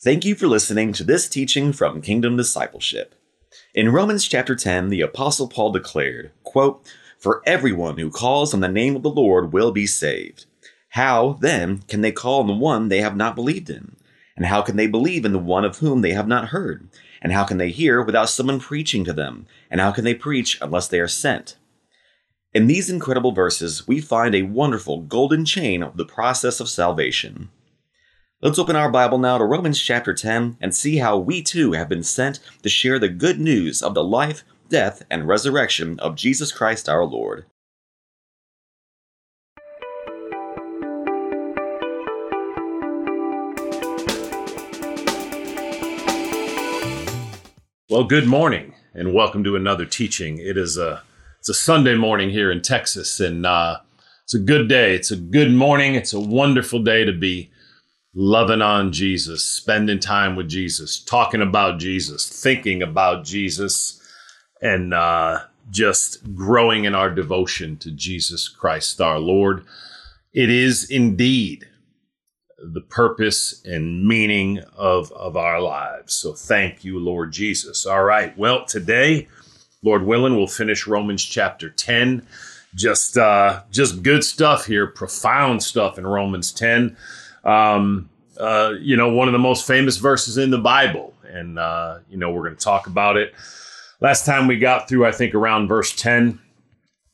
Thank you for listening to this teaching from Kingdom Discipleship. In Romans chapter 10, the apostle Paul declared, quote, "For everyone who calls on the name of the Lord will be saved. How then can they call on the one they have not believed in? And how can they believe in the one of whom they have not heard? And how can they hear without someone preaching to them? And how can they preach unless they are sent?" In these incredible verses, we find a wonderful golden chain of the process of salvation. Let's open our Bible now to Romans chapter 10 and see how we too have been sent to share the good news of the life, death, and resurrection of Jesus Christ our Lord. Well, good morning and welcome to another teaching. It is a it's a Sunday morning here in Texas, and uh, it's a good day. It's a good morning. It's a wonderful day to be loving on Jesus, spending time with Jesus, talking about Jesus, thinking about Jesus, and uh, just growing in our devotion to Jesus Christ our Lord. It is indeed the purpose and meaning of, of our lives. So thank you, Lord Jesus. All right. Well, today, Lord willing, we'll finish Romans chapter 10. Just uh, just good stuff here, profound stuff in Romans 10 um, uh, you know, one of the most famous verses in the Bible. And, uh, you know, we're going to talk about it. Last time we got through, I think, around verse 10.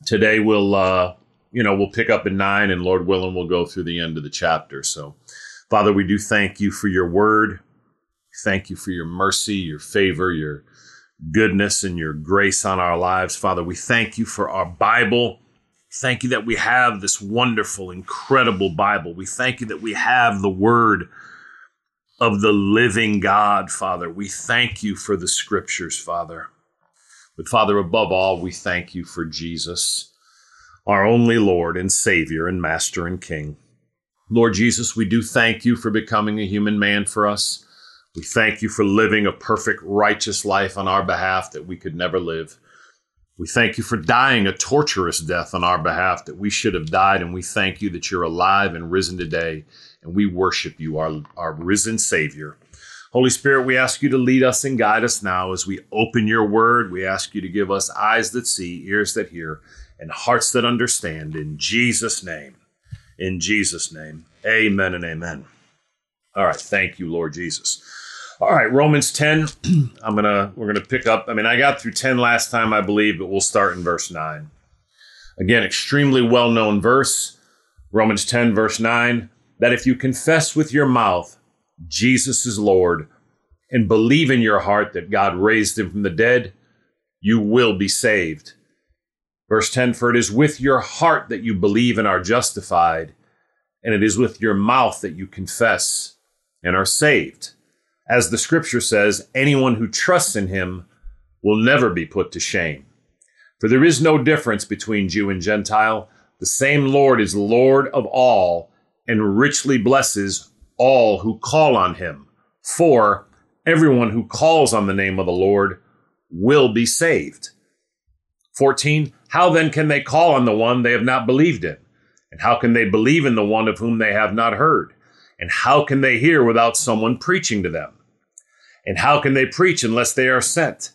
Today we'll, uh, you know, we'll pick up in 9, and Lord willing, we'll go through the end of the chapter. So, Father, we do thank you for your word. Thank you for your mercy, your favor, your goodness, and your grace on our lives. Father, we thank you for our Bible. Thank you that we have this wonderful, incredible Bible. We thank you that we have the Word of the living God, Father. We thank you for the Scriptures, Father. But, Father, above all, we thank you for Jesus, our only Lord and Savior and Master and King. Lord Jesus, we do thank you for becoming a human man for us. We thank you for living a perfect, righteous life on our behalf that we could never live. We thank you for dying a torturous death on our behalf that we should have died, and we thank you that you're alive and risen today, and we worship you, our, our risen Savior. Holy Spirit, we ask you to lead us and guide us now as we open your word. We ask you to give us eyes that see, ears that hear, and hearts that understand. In Jesus' name. In Jesus' name. Amen and amen. All right. Thank you, Lord Jesus. All right, Romans 10. I'm going to we're going to pick up. I mean, I got through 10 last time, I believe, but we'll start in verse 9. Again, extremely well-known verse. Romans 10 verse 9, that if you confess with your mouth Jesus is Lord and believe in your heart that God raised him from the dead, you will be saved. Verse 10 For it is with your heart that you believe and are justified, and it is with your mouth that you confess and are saved. As the scripture says, anyone who trusts in him will never be put to shame. For there is no difference between Jew and Gentile. The same Lord is Lord of all and richly blesses all who call on him. For everyone who calls on the name of the Lord will be saved. 14. How then can they call on the one they have not believed in? And how can they believe in the one of whom they have not heard? And how can they hear without someone preaching to them? And how can they preach unless they are sent?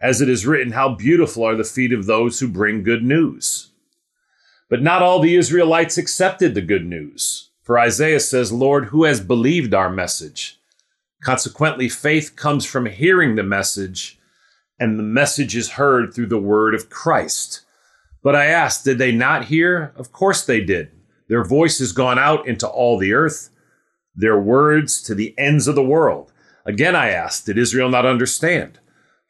As it is written, How beautiful are the feet of those who bring good news. But not all the Israelites accepted the good news. For Isaiah says, Lord, who has believed our message? Consequently, faith comes from hearing the message, and the message is heard through the word of Christ. But I asked, did they not hear? Of course they did. Their voice has gone out into all the earth, their words to the ends of the world. Again, I ask, did Israel not understand?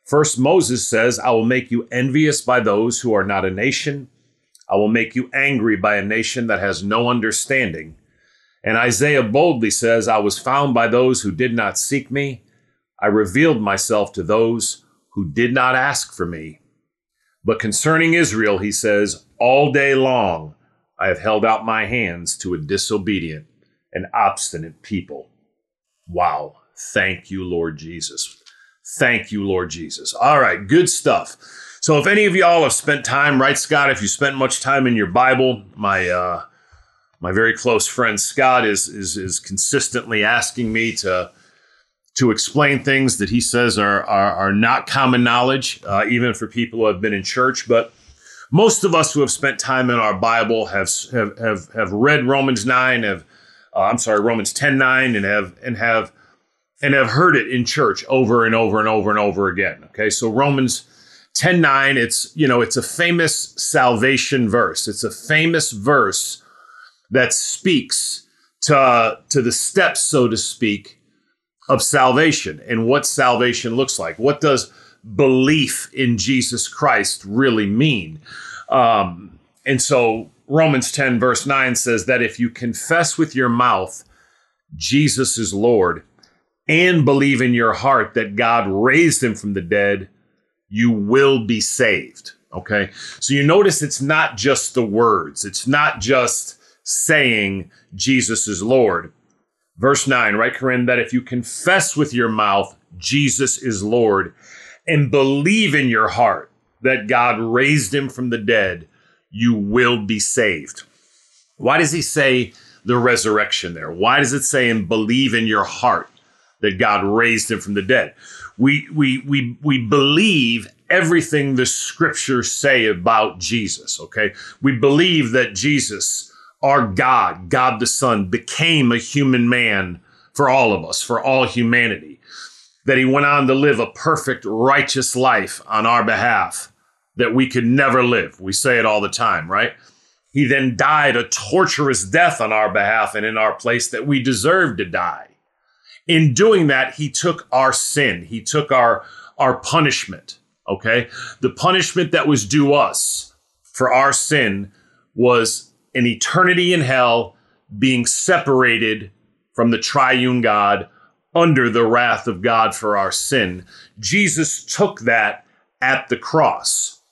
First, Moses says, I will make you envious by those who are not a nation. I will make you angry by a nation that has no understanding. And Isaiah boldly says, I was found by those who did not seek me. I revealed myself to those who did not ask for me. But concerning Israel, he says, All day long I have held out my hands to a disobedient and obstinate people. Wow. Thank you, Lord Jesus. Thank you, Lord Jesus. All right, good stuff. So, if any of y'all have spent time, right, Scott? If you spent much time in your Bible, my uh, my very close friend Scott is is is consistently asking me to to explain things that he says are, are, are not common knowledge, uh, even for people who have been in church. But most of us who have spent time in our Bible have have have, have read Romans nine, have uh, I'm sorry, Romans 10 9, and have and have and have heard it in church over and over and over and over again. Okay, so Romans 10 9, it's you know, it's a famous salvation verse. It's a famous verse that speaks to, to the steps, so to speak, of salvation and what salvation looks like. What does belief in Jesus Christ really mean? Um, and so Romans 10, verse 9 says that if you confess with your mouth Jesus is Lord and believe in your heart that God raised him from the dead, you will be saved. Okay. So you notice it's not just the words, it's not just saying Jesus is Lord. Verse 9, right, Corinne, that if you confess with your mouth Jesus is Lord and believe in your heart that God raised him from the dead, you will be saved. Why does he say the resurrection there? Why does it say and believe in your heart that God raised him from the dead? We we we we believe everything the scriptures say about Jesus, okay? We believe that Jesus our God, God the Son, became a human man for all of us, for all humanity. That he went on to live a perfect, righteous life on our behalf that we could never live. We say it all the time, right? He then died a torturous death on our behalf and in our place that we deserved to die. In doing that, he took our sin, he took our, our punishment, okay? The punishment that was due us for our sin was an eternity in hell being separated from the triune God under the wrath of God for our sin. Jesus took that at the cross.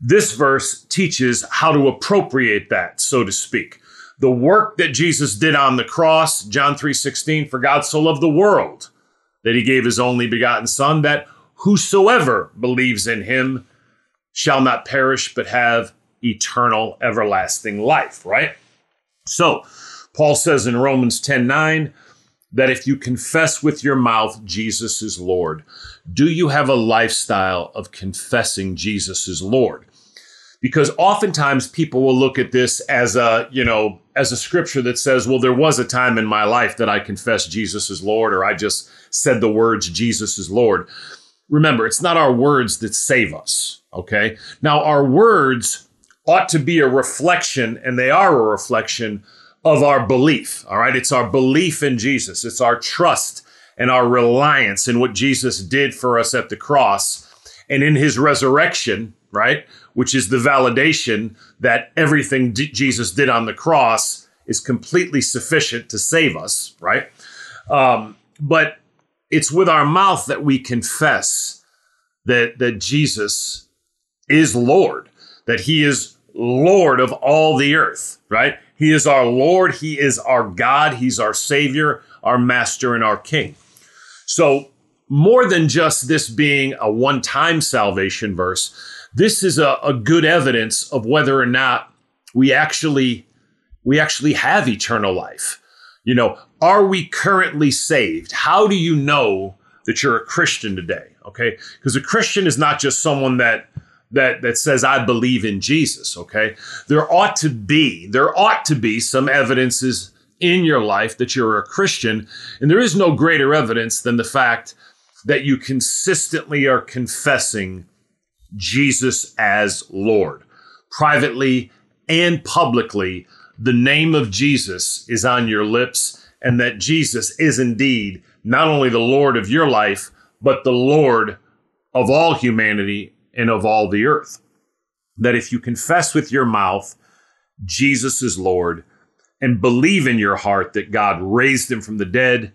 This verse teaches how to appropriate that, so to speak. The work that Jesus did on the cross, John 3:16, for God so loved the world that he gave his only begotten son that whosoever believes in him shall not perish but have eternal, everlasting life, right? So, Paul says in Romans 10 9 that if you confess with your mouth Jesus is Lord, do you have a lifestyle of confessing Jesus is Lord? Because oftentimes people will look at this as a, you know, as a scripture that says, well, there was a time in my life that I confessed Jesus is Lord, or I just said the words Jesus is Lord. Remember, it's not our words that save us, okay? Now, our words ought to be a reflection, and they are a reflection of our belief. All right. It's our belief in Jesus. It's our trust and our reliance in what Jesus did for us at the cross and in his resurrection, right? Which is the validation that everything D- Jesus did on the cross is completely sufficient to save us, right? Um, but it's with our mouth that we confess that, that Jesus is Lord that he is Lord of all the earth, right? He is our Lord. He is our God. He's our Savior, our Master, and our King. So, more than just this being a one time salvation verse, this is a, a good evidence of whether or not we actually we actually have eternal life. You know, are we currently saved? How do you know that you're a Christian today? Okay? Because a Christian is not just someone that that that says I believe in Jesus, okay? There ought to be there ought to be some evidences in your life that you're a Christian, and there is no greater evidence than the fact that you consistently are confessing Jesus as Lord. Privately and publicly, the name of Jesus is on your lips and that Jesus is indeed not only the Lord of your life, but the Lord of all humanity and of all the earth. That if you confess with your mouth Jesus is Lord and believe in your heart that God raised him from the dead,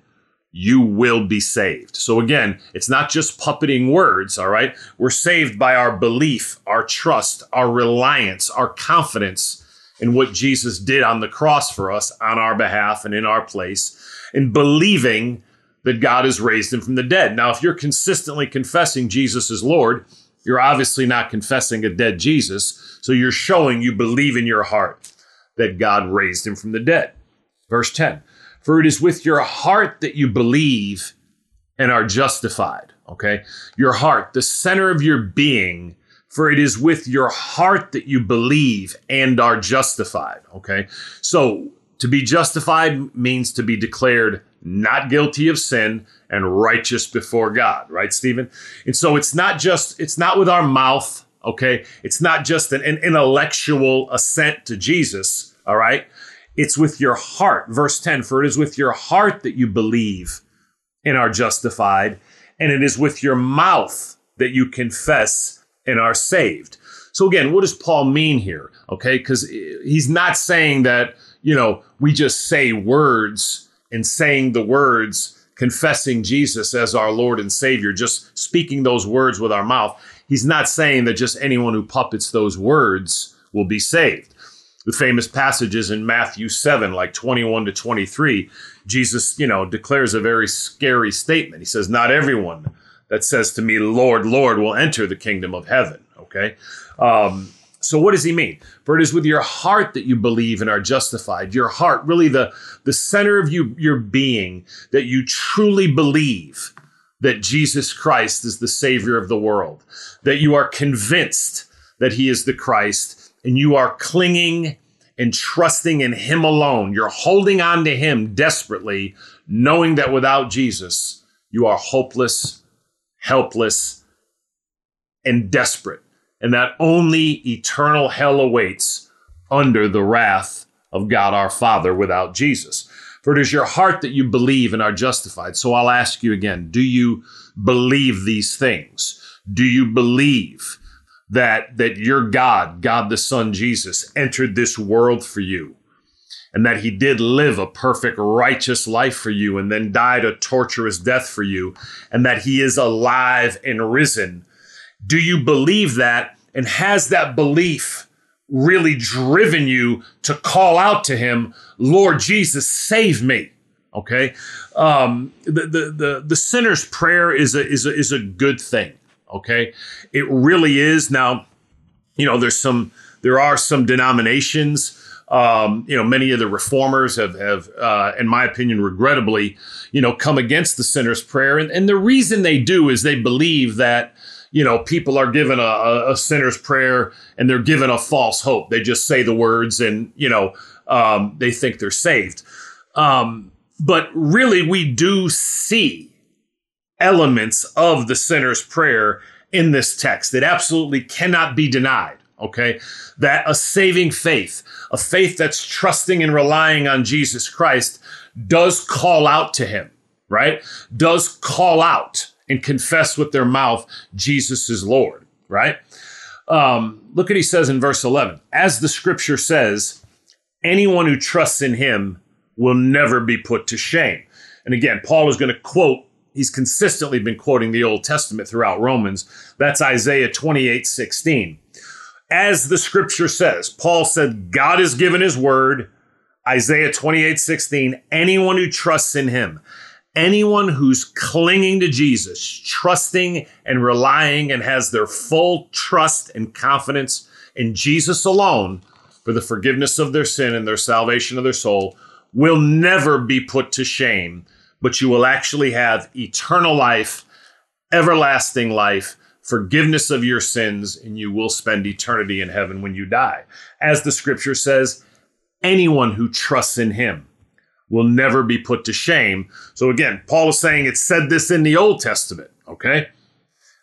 you will be saved. So again, it's not just puppeting words, all right? We're saved by our belief, our trust, our reliance, our confidence in what Jesus did on the cross for us on our behalf and in our place, and believing that God has raised him from the dead. Now, if you're consistently confessing Jesus is Lord, you're obviously not confessing a dead Jesus, so you're showing you believe in your heart that God raised him from the dead. Verse 10 For it is with your heart that you believe and are justified. Okay. Your heart, the center of your being, for it is with your heart that you believe and are justified. Okay. So to be justified means to be declared not guilty of sin and righteous before God, right, Stephen? And so it's not just, it's not with our mouth, okay? It's not just an, an intellectual assent to Jesus, all right? It's with your heart. Verse 10 For it is with your heart that you believe and are justified, and it is with your mouth that you confess and are saved. So again, what does Paul mean here? Okay, because he's not saying that, you know, we just say words and saying the words, confessing Jesus as our Lord and Savior, just speaking those words with our mouth. He's not saying that just anyone who puppets those words will be saved. The famous passages in Matthew 7, like 21 to 23, Jesus, you know, declares a very scary statement. He says, Not everyone that says to me, Lord, Lord, will enter the kingdom of heaven. Okay. Um, so what does he mean? For it is with your heart that you believe and are justified. Your heart, really the, the center of you, your being, that you truly believe that Jesus Christ is the Savior of the world, that you are convinced that He is the Christ, and you are clinging and trusting in Him alone. You're holding on to Him desperately, knowing that without Jesus, you are hopeless, helpless, and desperate and that only eternal hell awaits under the wrath of God our Father without Jesus. For it is your heart that you believe and are justified. So I'll ask you again do you believe these things? Do you believe that, that your God, God the Son Jesus, entered this world for you? and that he did live a perfect righteous life for you and then died a torturous death for you and that he is alive and risen do you believe that? And has that belief really driven you to call out to him, Lord Jesus, save me? Okay. Um, the, the, the, the sinner's prayer is a, is a, is a good thing. Okay. It really is. Now, you know, there's some, there are some denominations um, you know, many of the reformers have, have uh, in my opinion, regrettably, you know, come against the sinner's prayer. And, and the reason they do is they believe that you know, people are given a, a, sinner's prayer and they're given a false hope. They just say the words and, you know, um, they think they're saved. Um, but really, we do see elements of the sinner's prayer in this text that absolutely cannot be denied. Okay. That a saving faith, a faith that's trusting and relying on Jesus Christ, does call out to him, right? Does call out and confess with their mouth Jesus is Lord, right? Um, look what he says in verse 11. As the scripture says, anyone who trusts in him will never be put to shame. And again, Paul is going to quote, he's consistently been quoting the Old Testament throughout Romans. That's Isaiah 28 16. As the scripture says, Paul said, God has given his word. Isaiah 28 16, anyone who trusts in him anyone who's clinging to Jesus, trusting and relying and has their full trust and confidence in Jesus alone for the forgiveness of their sin and their salvation of their soul will never be put to shame, but you will actually have eternal life, everlasting life, forgiveness of your sins, and you will spend eternity in heaven when you die. As the scripture says, anyone who trusts in him will never be put to shame. So again, Paul is saying it said this in the Old Testament, okay?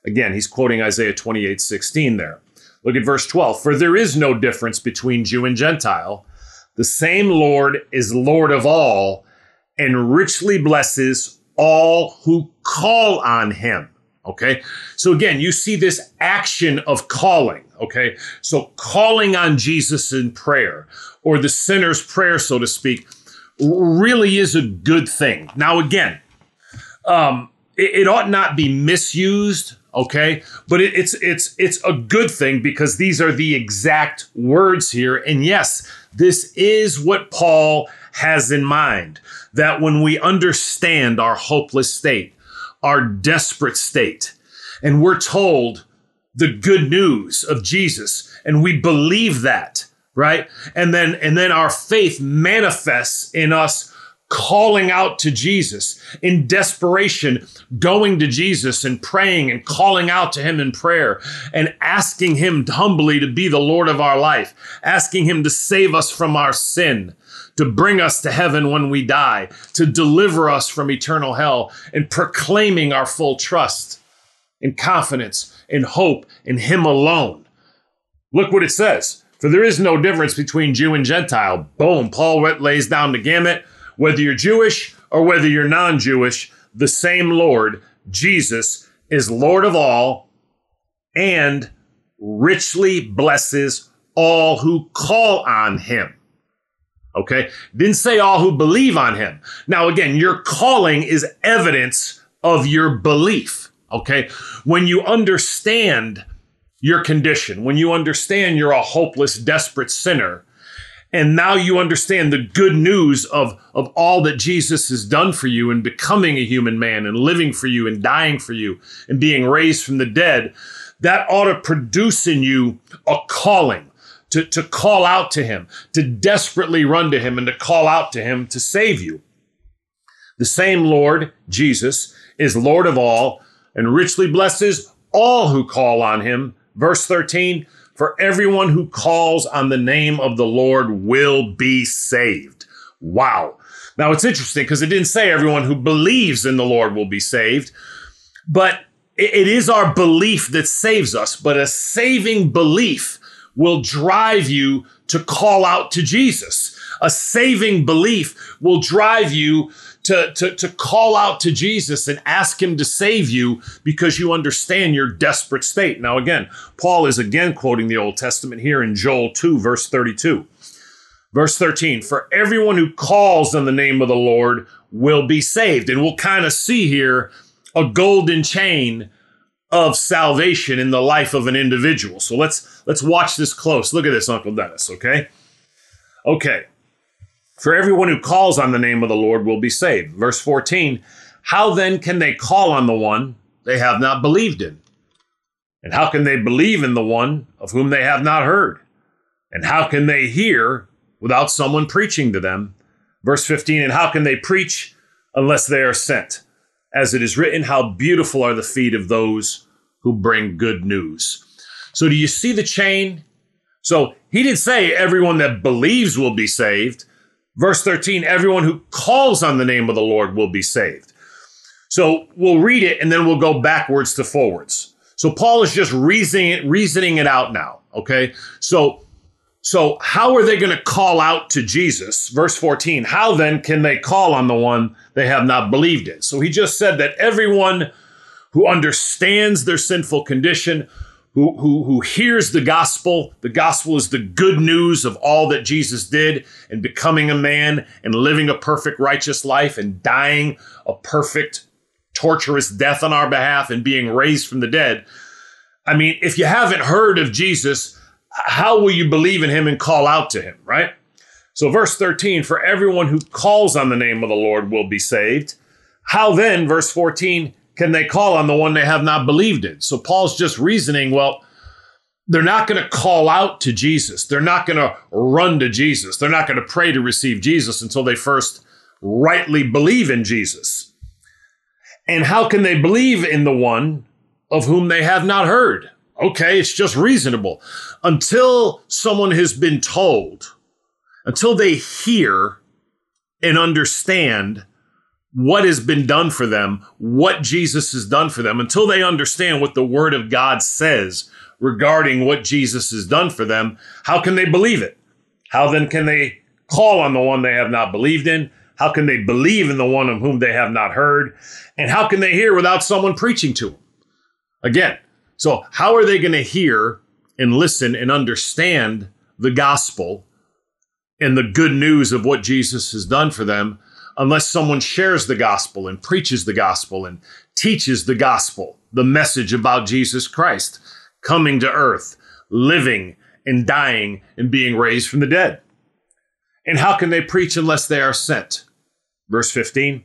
Again, he's quoting Isaiah 28 16 there. Look at verse 12. For there is no difference between Jew and Gentile. The same Lord is Lord of all and richly blesses all who call on him. Okay. So again, you see this action of calling. Okay. So calling on Jesus in prayer or the sinner's prayer, so to speak, really is a good thing. Now, again, um, it, it, ought not be misused, okay? But it, it's it's it's a good thing because these are the exact words here. And yes, this is what Paul has in mind. That when we understand our hopeless state, our desperate state, and we're told the good news of Jesus, and we believe that right? And then and then our faith manifests in us calling out to Jesus in desperation, going to Jesus and praying and calling out to him in prayer and asking him humbly to be the Lord of our life, asking him to save us from our sin, to bring us to heaven when we die, to deliver us from eternal hell, and proclaiming our full trust and confidence and hope in him alone. Look what it says. For there is no difference between Jew and Gentile. Boom. Paul lays down the gamut whether you're Jewish or whether you're non Jewish, the same Lord, Jesus, is Lord of all and richly blesses all who call on him. Okay? Didn't say all who believe on him. Now, again, your calling is evidence of your belief. Okay? When you understand your condition, when you understand you're a hopeless, desperate sinner, and now you understand the good news of, of all that Jesus has done for you and becoming a human man and living for you and dying for you and being raised from the dead. That ought to produce in you a calling to, to call out to him, to desperately run to him and to call out to him to save you. The same Lord, Jesus, is Lord of all and richly blesses all who call on him. Verse 13, for everyone who calls on the name of the Lord will be saved. Wow. Now it's interesting because it didn't say everyone who believes in the Lord will be saved, but it is our belief that saves us. But a saving belief will drive you to call out to Jesus. A saving belief will drive you to, to, to call out to Jesus and ask him to save you because you understand your desperate state. Now, again, Paul is again quoting the Old Testament here in Joel 2, verse 32. Verse 13, for everyone who calls on the name of the Lord will be saved. And we'll kind of see here a golden chain of salvation in the life of an individual. So let's let's watch this close. Look at this, Uncle Dennis, okay? Okay. For everyone who calls on the name of the Lord will be saved. Verse 14 How then can they call on the one they have not believed in? And how can they believe in the one of whom they have not heard? And how can they hear without someone preaching to them? Verse 15 And how can they preach unless they are sent? As it is written, How beautiful are the feet of those who bring good news. So, do you see the chain? So, he didn't say everyone that believes will be saved. Verse 13, everyone who calls on the name of the Lord will be saved. So we'll read it and then we'll go backwards to forwards. So Paul is just reasoning it, reasoning it out now. Okay. So, so how are they going to call out to Jesus? Verse 14, how then can they call on the one they have not believed in? So he just said that everyone who understands their sinful condition, who, who, who hears the gospel. The gospel is the good news of all that Jesus did and becoming a man and living a perfect righteous life and dying a perfect torturous death on our behalf and being raised from the dead. I mean, if you haven't heard of Jesus, how will you believe in him and call out to him, right? So, verse 13, for everyone who calls on the name of the Lord will be saved. How then, verse 14, can they call on the one they have not believed in? So Paul's just reasoning, well, they're not going to call out to Jesus. They're not going to run to Jesus. They're not going to pray to receive Jesus until they first rightly believe in Jesus. And how can they believe in the one of whom they have not heard? Okay, it's just reasonable. Until someone has been told, until they hear and understand what has been done for them, what Jesus has done for them, until they understand what the Word of God says regarding what Jesus has done for them, how can they believe it? How then can they call on the one they have not believed in? How can they believe in the one of whom they have not heard? And how can they hear without someone preaching to them? Again, so how are they going to hear and listen and understand the gospel and the good news of what Jesus has done for them unless someone shares the gospel and preaches the gospel and teaches the gospel, the message about Jesus Christ coming to earth, living and dying and being raised from the dead. And how can they preach unless they are sent? Verse 15,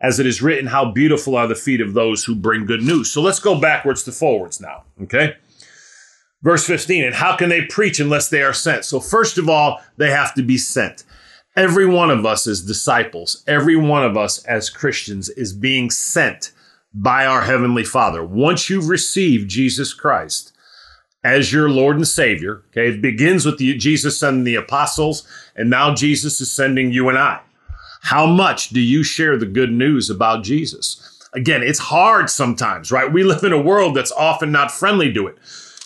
as it is written, how beautiful are the feet of those who bring good news. So let's go backwards to forwards now, okay? Verse 15, and how can they preach unless they are sent? So, first of all, they have to be sent. Every one of us as disciples, every one of us as Christians is being sent by our Heavenly Father. Once you've received Jesus Christ as your Lord and Savior, okay, it begins with the, Jesus sending the apostles, and now Jesus is sending you and I. How much do you share the good news about Jesus? Again, it's hard sometimes, right? We live in a world that's often not friendly to it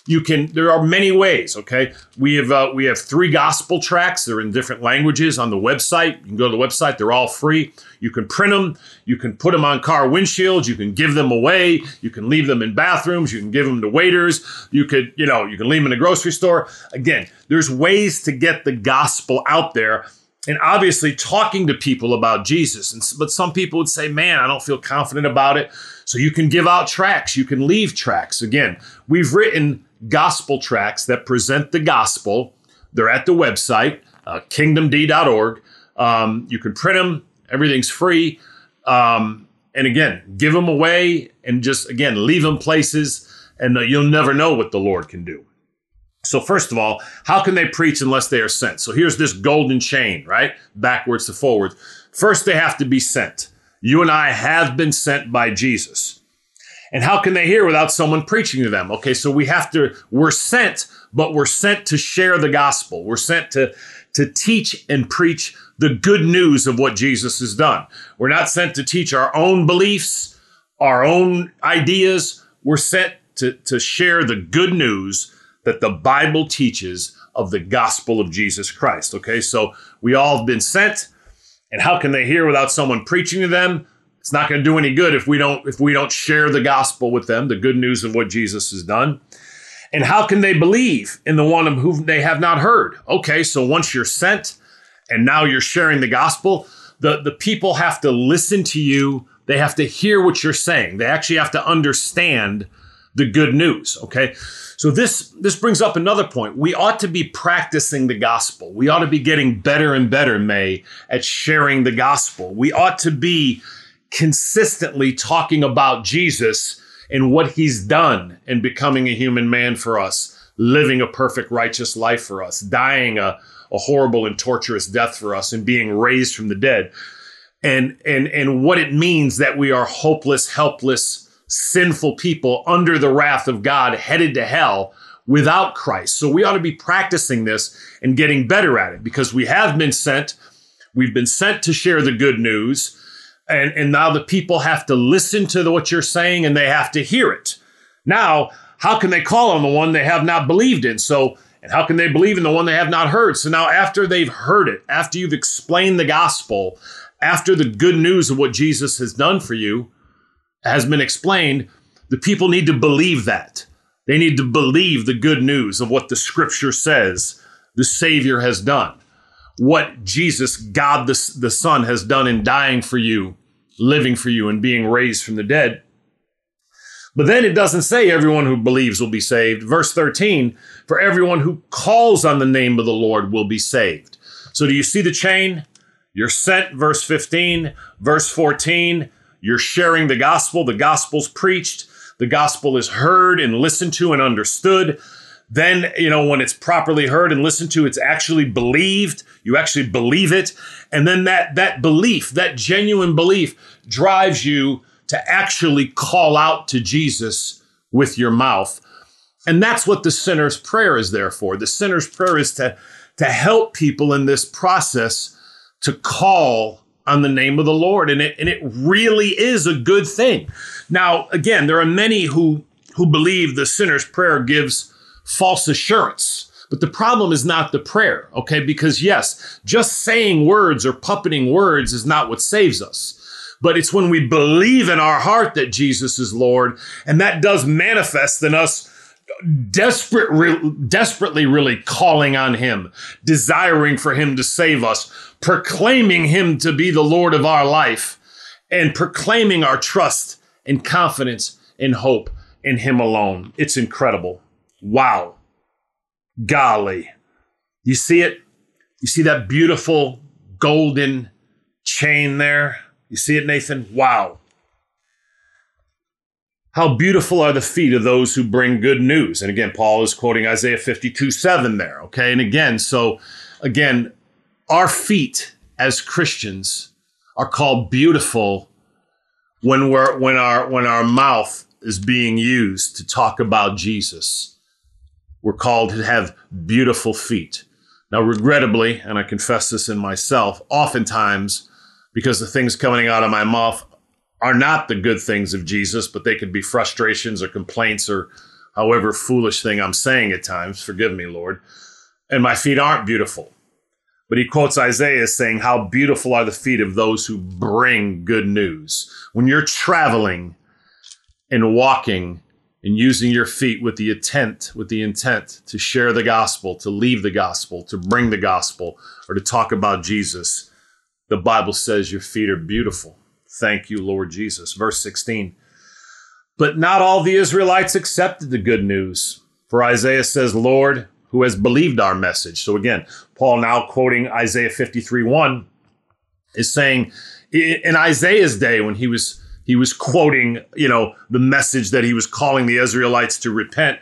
you can there are many ways okay? We have uh, we have three gospel tracts. They're in different languages on the website. You can go to the website. They're all free. You can print them you can put them on car windshields. You can give them away. You can leave them in bathrooms. You can give them to waiters. You could you know you can leave them in the grocery store. Again there's ways to get the gospel out there and obviously talking to people about Jesus. And, but some people would say, man, I don't feel confident about it. So you can give out tracts, you can leave tracts. Again, we've written gospel tracts that present the gospel. They're at the website, uh, kingdomd.org. Um, you can print them, everything's free. Um, and again, give them away and just, again, leave them places, and uh, you'll never know what the Lord can do. So, first of all, how can they preach unless they are sent? So, here's this golden chain, right? Backwards to forwards. First, they have to be sent. You and I have been sent by Jesus. And how can they hear without someone preaching to them? Okay, so we have to, we're sent, but we're sent to share the gospel. We're sent to, to teach and preach the good news of what Jesus has done. We're not sent to teach our own beliefs, our own ideas. We're sent to, to share the good news that the Bible teaches of the gospel of Jesus Christ. Okay, so we all have been sent. And how can they hear without someone preaching to them? It's not going to do any good if we don't if we don't share the gospel with them, the good news of what Jesus has done. And how can they believe in the one of whom they have not heard? Okay, so once you're sent and now you're sharing the gospel, the, the people have to listen to you. They have to hear what you're saying. They actually have to understand the good news. Okay. So this this brings up another point. We ought to be practicing the gospel. We ought to be getting better and better, May, at sharing the gospel. We ought to be consistently talking about Jesus and what he's done in becoming a human man for us, living a perfect, righteous life for us, dying a, a horrible and torturous death for us, and being raised from the dead. And, and, and what it means that we are hopeless, helpless, sinful people under the wrath of God, headed to hell without Christ. So we ought to be practicing this and getting better at it because we have been sent. We've been sent to share the good news and and now the people have to listen to the, what you're saying and they have to hear it. Now, how can they call on the one they have not believed in? So, and how can they believe in the one they have not heard? So now, after they've heard it, after you've explained the gospel, after the good news of what Jesus has done for you has been explained, the people need to believe that. They need to believe the good news of what the scripture says the Savior has done what Jesus, God the, the Son, has done in dying for you, living for you, and being raised from the dead. But then it doesn't say everyone who believes will be saved. Verse 13, for everyone who calls on the name of the Lord will be saved. So do you see the chain? You're sent, verse 15. Verse 14, you're sharing the gospel. The gospel's preached. The gospel is heard and listened to and understood. Then, you know, when it's properly heard and listened to, it's actually believed. You actually believe it. And then that, that belief, that genuine belief drives you to actually call out to Jesus with your mouth. And that's what the sinner's prayer is there for. The sinner's prayer is to, to help people in this process to call on the name of the Lord. And it, and it really is a good thing. Now, again, there are many who, who believe the sinner's prayer gives false assurance. But the problem is not the prayer, okay? Because yes, just saying words or puppeting words is not what saves us. But it's when we believe in our heart that Jesus is Lord, and that does manifest in us desperate, re- desperately really calling on Him, desiring for Him to save us, proclaiming Him to be the Lord of our life, and proclaiming our trust and confidence and hope in Him alone. It's incredible. Wow. Golly. You see it? You see that beautiful golden chain there? You see it, Nathan? Wow. How beautiful are the feet of those who bring good news. And again, Paul is quoting Isaiah 52 7 there. Okay. And again, so again, our feet as Christians are called beautiful when we're when our when our mouth is being used to talk about Jesus. We're called to have beautiful feet. Now, regrettably, and I confess this in myself, oftentimes because the things coming out of my mouth are not the good things of Jesus, but they could be frustrations or complaints or however foolish thing I'm saying at times. Forgive me, Lord. And my feet aren't beautiful. But he quotes Isaiah saying, How beautiful are the feet of those who bring good news. When you're traveling and walking and using your feet with the intent, with the intent to share the gospel, to leave the gospel, to bring the gospel, or to talk about Jesus, the Bible says your feet are beautiful. Thank you, Lord Jesus. Verse 16. But not all the Israelites accepted the good news. For Isaiah says, Lord, who has believed our message. So again, Paul now quoting Isaiah 53 1 is saying, in Isaiah's day when he was he was quoting, you know, the message that he was calling the Israelites to repent.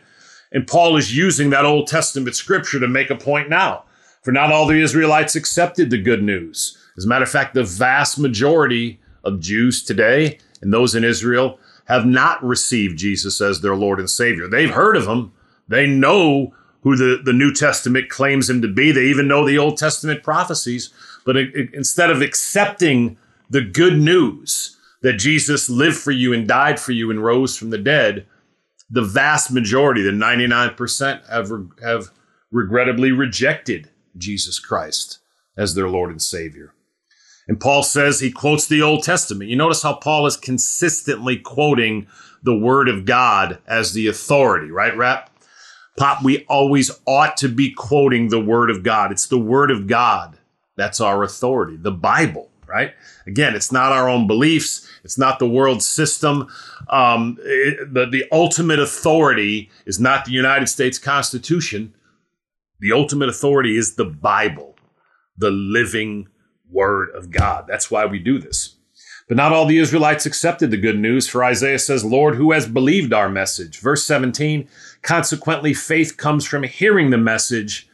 And Paul is using that Old Testament scripture to make a point now. For not all the Israelites accepted the good news. As a matter of fact, the vast majority of Jews today and those in Israel have not received Jesus as their Lord and Savior. They've heard of him. They know who the, the New Testament claims him to be. They even know the Old Testament prophecies. But it, it, instead of accepting the good news that Jesus lived for you and died for you and rose from the dead, the vast majority, the 99%, have, have regrettably rejected Jesus Christ as their Lord and Savior. And Paul says he quotes the Old Testament. You notice how Paul is consistently quoting the Word of God as the authority, right, Rap? Pop, we always ought to be quoting the Word of God. It's the Word of God that's our authority, the Bible right? Again, it's not our own beliefs. It's not the world system. Um, it, the, the ultimate authority is not the United States Constitution. The ultimate authority is the Bible, the living word of God. That's why we do this. But not all the Israelites accepted the good news, for Isaiah says, Lord, who has believed our message? Verse 17, consequently, faith comes from hearing the message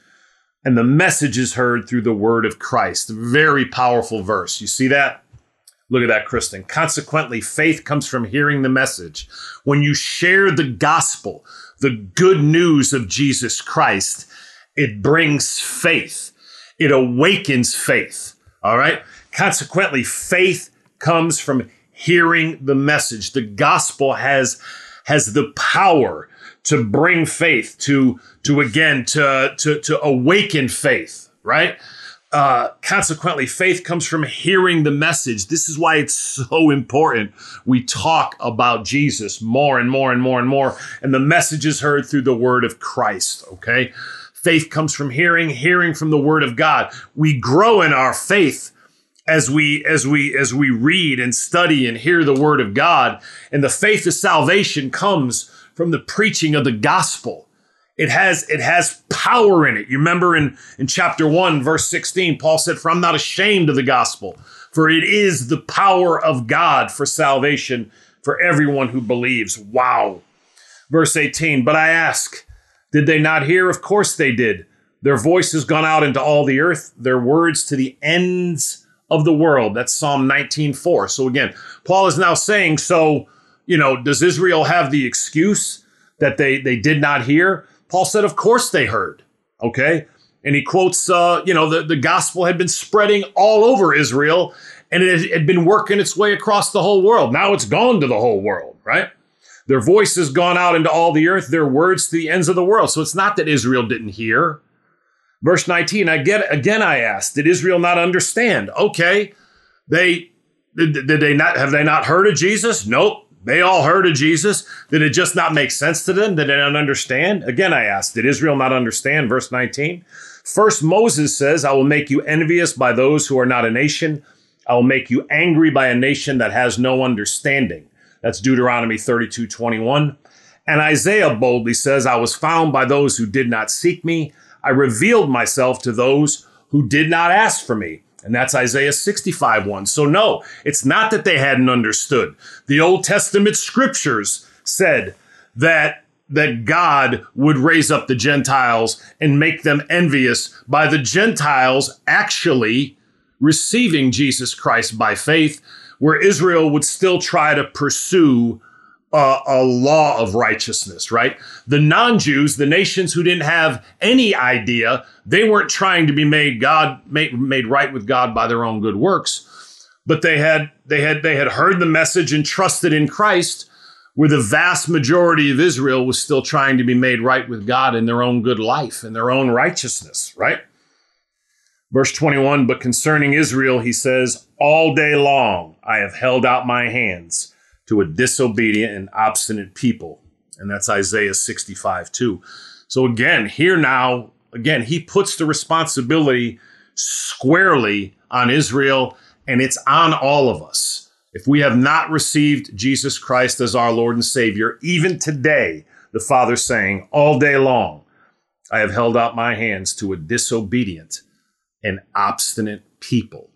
and the message is heard through the word of Christ. Very powerful verse. You see that? Look at that, Kristen. Consequently, faith comes from hearing the message. When you share the gospel, the good news of Jesus Christ, it brings faith. It awakens faith. All right? Consequently, faith comes from hearing the message. The gospel has, has the power to bring faith, to to again to to to awaken faith, right? Uh, consequently, faith comes from hearing the message. This is why it's so important. We talk about Jesus more and more and more and more, and the message is heard through the word of Christ. Okay, faith comes from hearing, hearing from the word of God. We grow in our faith as we as we as we read and study and hear the word of God, and the faith of salvation comes from the preaching of the gospel. It has, it has power in it. You remember in, in chapter 1, verse 16, Paul said, For I'm not ashamed of the gospel, for it is the power of God for salvation for everyone who believes. Wow. Verse 18, But I ask, did they not hear? Of course they did. Their voice has gone out into all the earth, their words to the ends of the world. That's Psalm 19:4. So again, Paul is now saying, so you know, does Israel have the excuse that they they did not hear? Paul said, of course they heard. Okay. And he quotes, uh, you know, the, the gospel had been spreading all over Israel and it had been working its way across the whole world. Now it's gone to the whole world, right? Their voice has gone out into all the earth, their words to the ends of the world. So it's not that Israel didn't hear. Verse 19, I get again I asked, did Israel not understand? Okay. They did, did they not have they not heard of Jesus? Nope. They all heard of Jesus. Did it just not make sense to them? Did they not understand? Again, I ask, did Israel not understand? Verse 19. First, Moses says, I will make you envious by those who are not a nation. I will make you angry by a nation that has no understanding. That's Deuteronomy 32 21. And Isaiah boldly says, I was found by those who did not seek me. I revealed myself to those who did not ask for me. And that's Isaiah 65 1. So, no, it's not that they hadn't understood. The Old Testament scriptures said that that God would raise up the Gentiles and make them envious by the Gentiles actually receiving Jesus Christ by faith, where Israel would still try to pursue a, a law of righteousness, right? The non Jews, the nations who didn't have any idea, they weren't trying to be made God made, made right with God by their own good works, but they had they had they had heard the message and trusted in Christ where the vast majority of Israel was still trying to be made right with God in their own good life and their own righteousness, right? Verse 21 But concerning Israel, he says, All day long I have held out my hands to a disobedient and obstinate people. And that's Isaiah 65 2. So again, here now, again, he puts the responsibility squarely on Israel, and it's on all of us. If we have not received Jesus Christ as our Lord and Savior, even today, the Father's saying, all day long, I have held out my hands to a disobedient and obstinate people.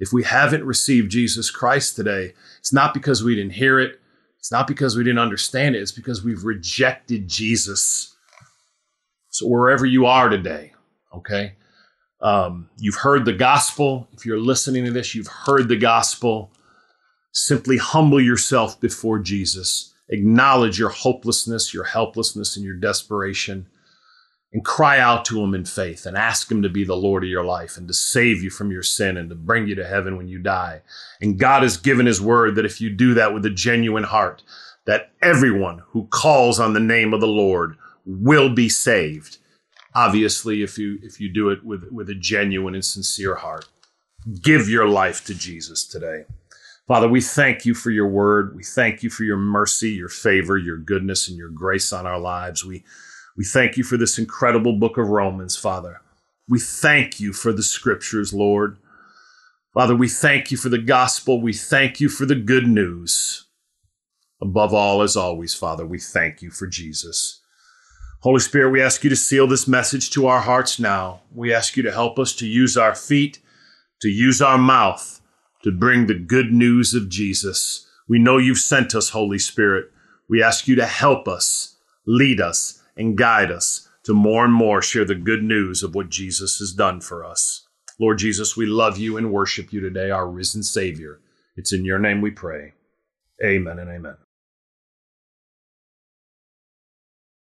If we haven't received Jesus Christ today, it's not because we didn't hear it, it's not because we didn't understand it, it's because we've rejected Jesus. So, wherever you are today, okay, um, you've heard the gospel. If you're listening to this, you've heard the gospel. Simply humble yourself before Jesus. Acknowledge your hopelessness, your helplessness, and your desperation, and cry out to Him in faith and ask Him to be the Lord of your life and to save you from your sin and to bring you to heaven when you die. And God has given His word that if you do that with a genuine heart, that everyone who calls on the name of the Lord will be saved. Obviously, if you if you do it with, with a genuine and sincere heart. Give your life to Jesus today. Father, we thank you for your word. We thank you for your mercy, your favor, your goodness, and your grace on our lives. We, we thank you for this incredible book of Romans, Father. We thank you for the scriptures, Lord. Father, we thank you for the gospel. We thank you for the good news. Above all, as always, Father, we thank you for Jesus. Holy Spirit, we ask you to seal this message to our hearts now. We ask you to help us to use our feet, to use our mouth to bring the good news of Jesus. We know you've sent us, Holy Spirit. We ask you to help us, lead us, and guide us to more and more share the good news of what Jesus has done for us. Lord Jesus, we love you and worship you today, our risen Savior. It's in your name we pray. Amen and amen.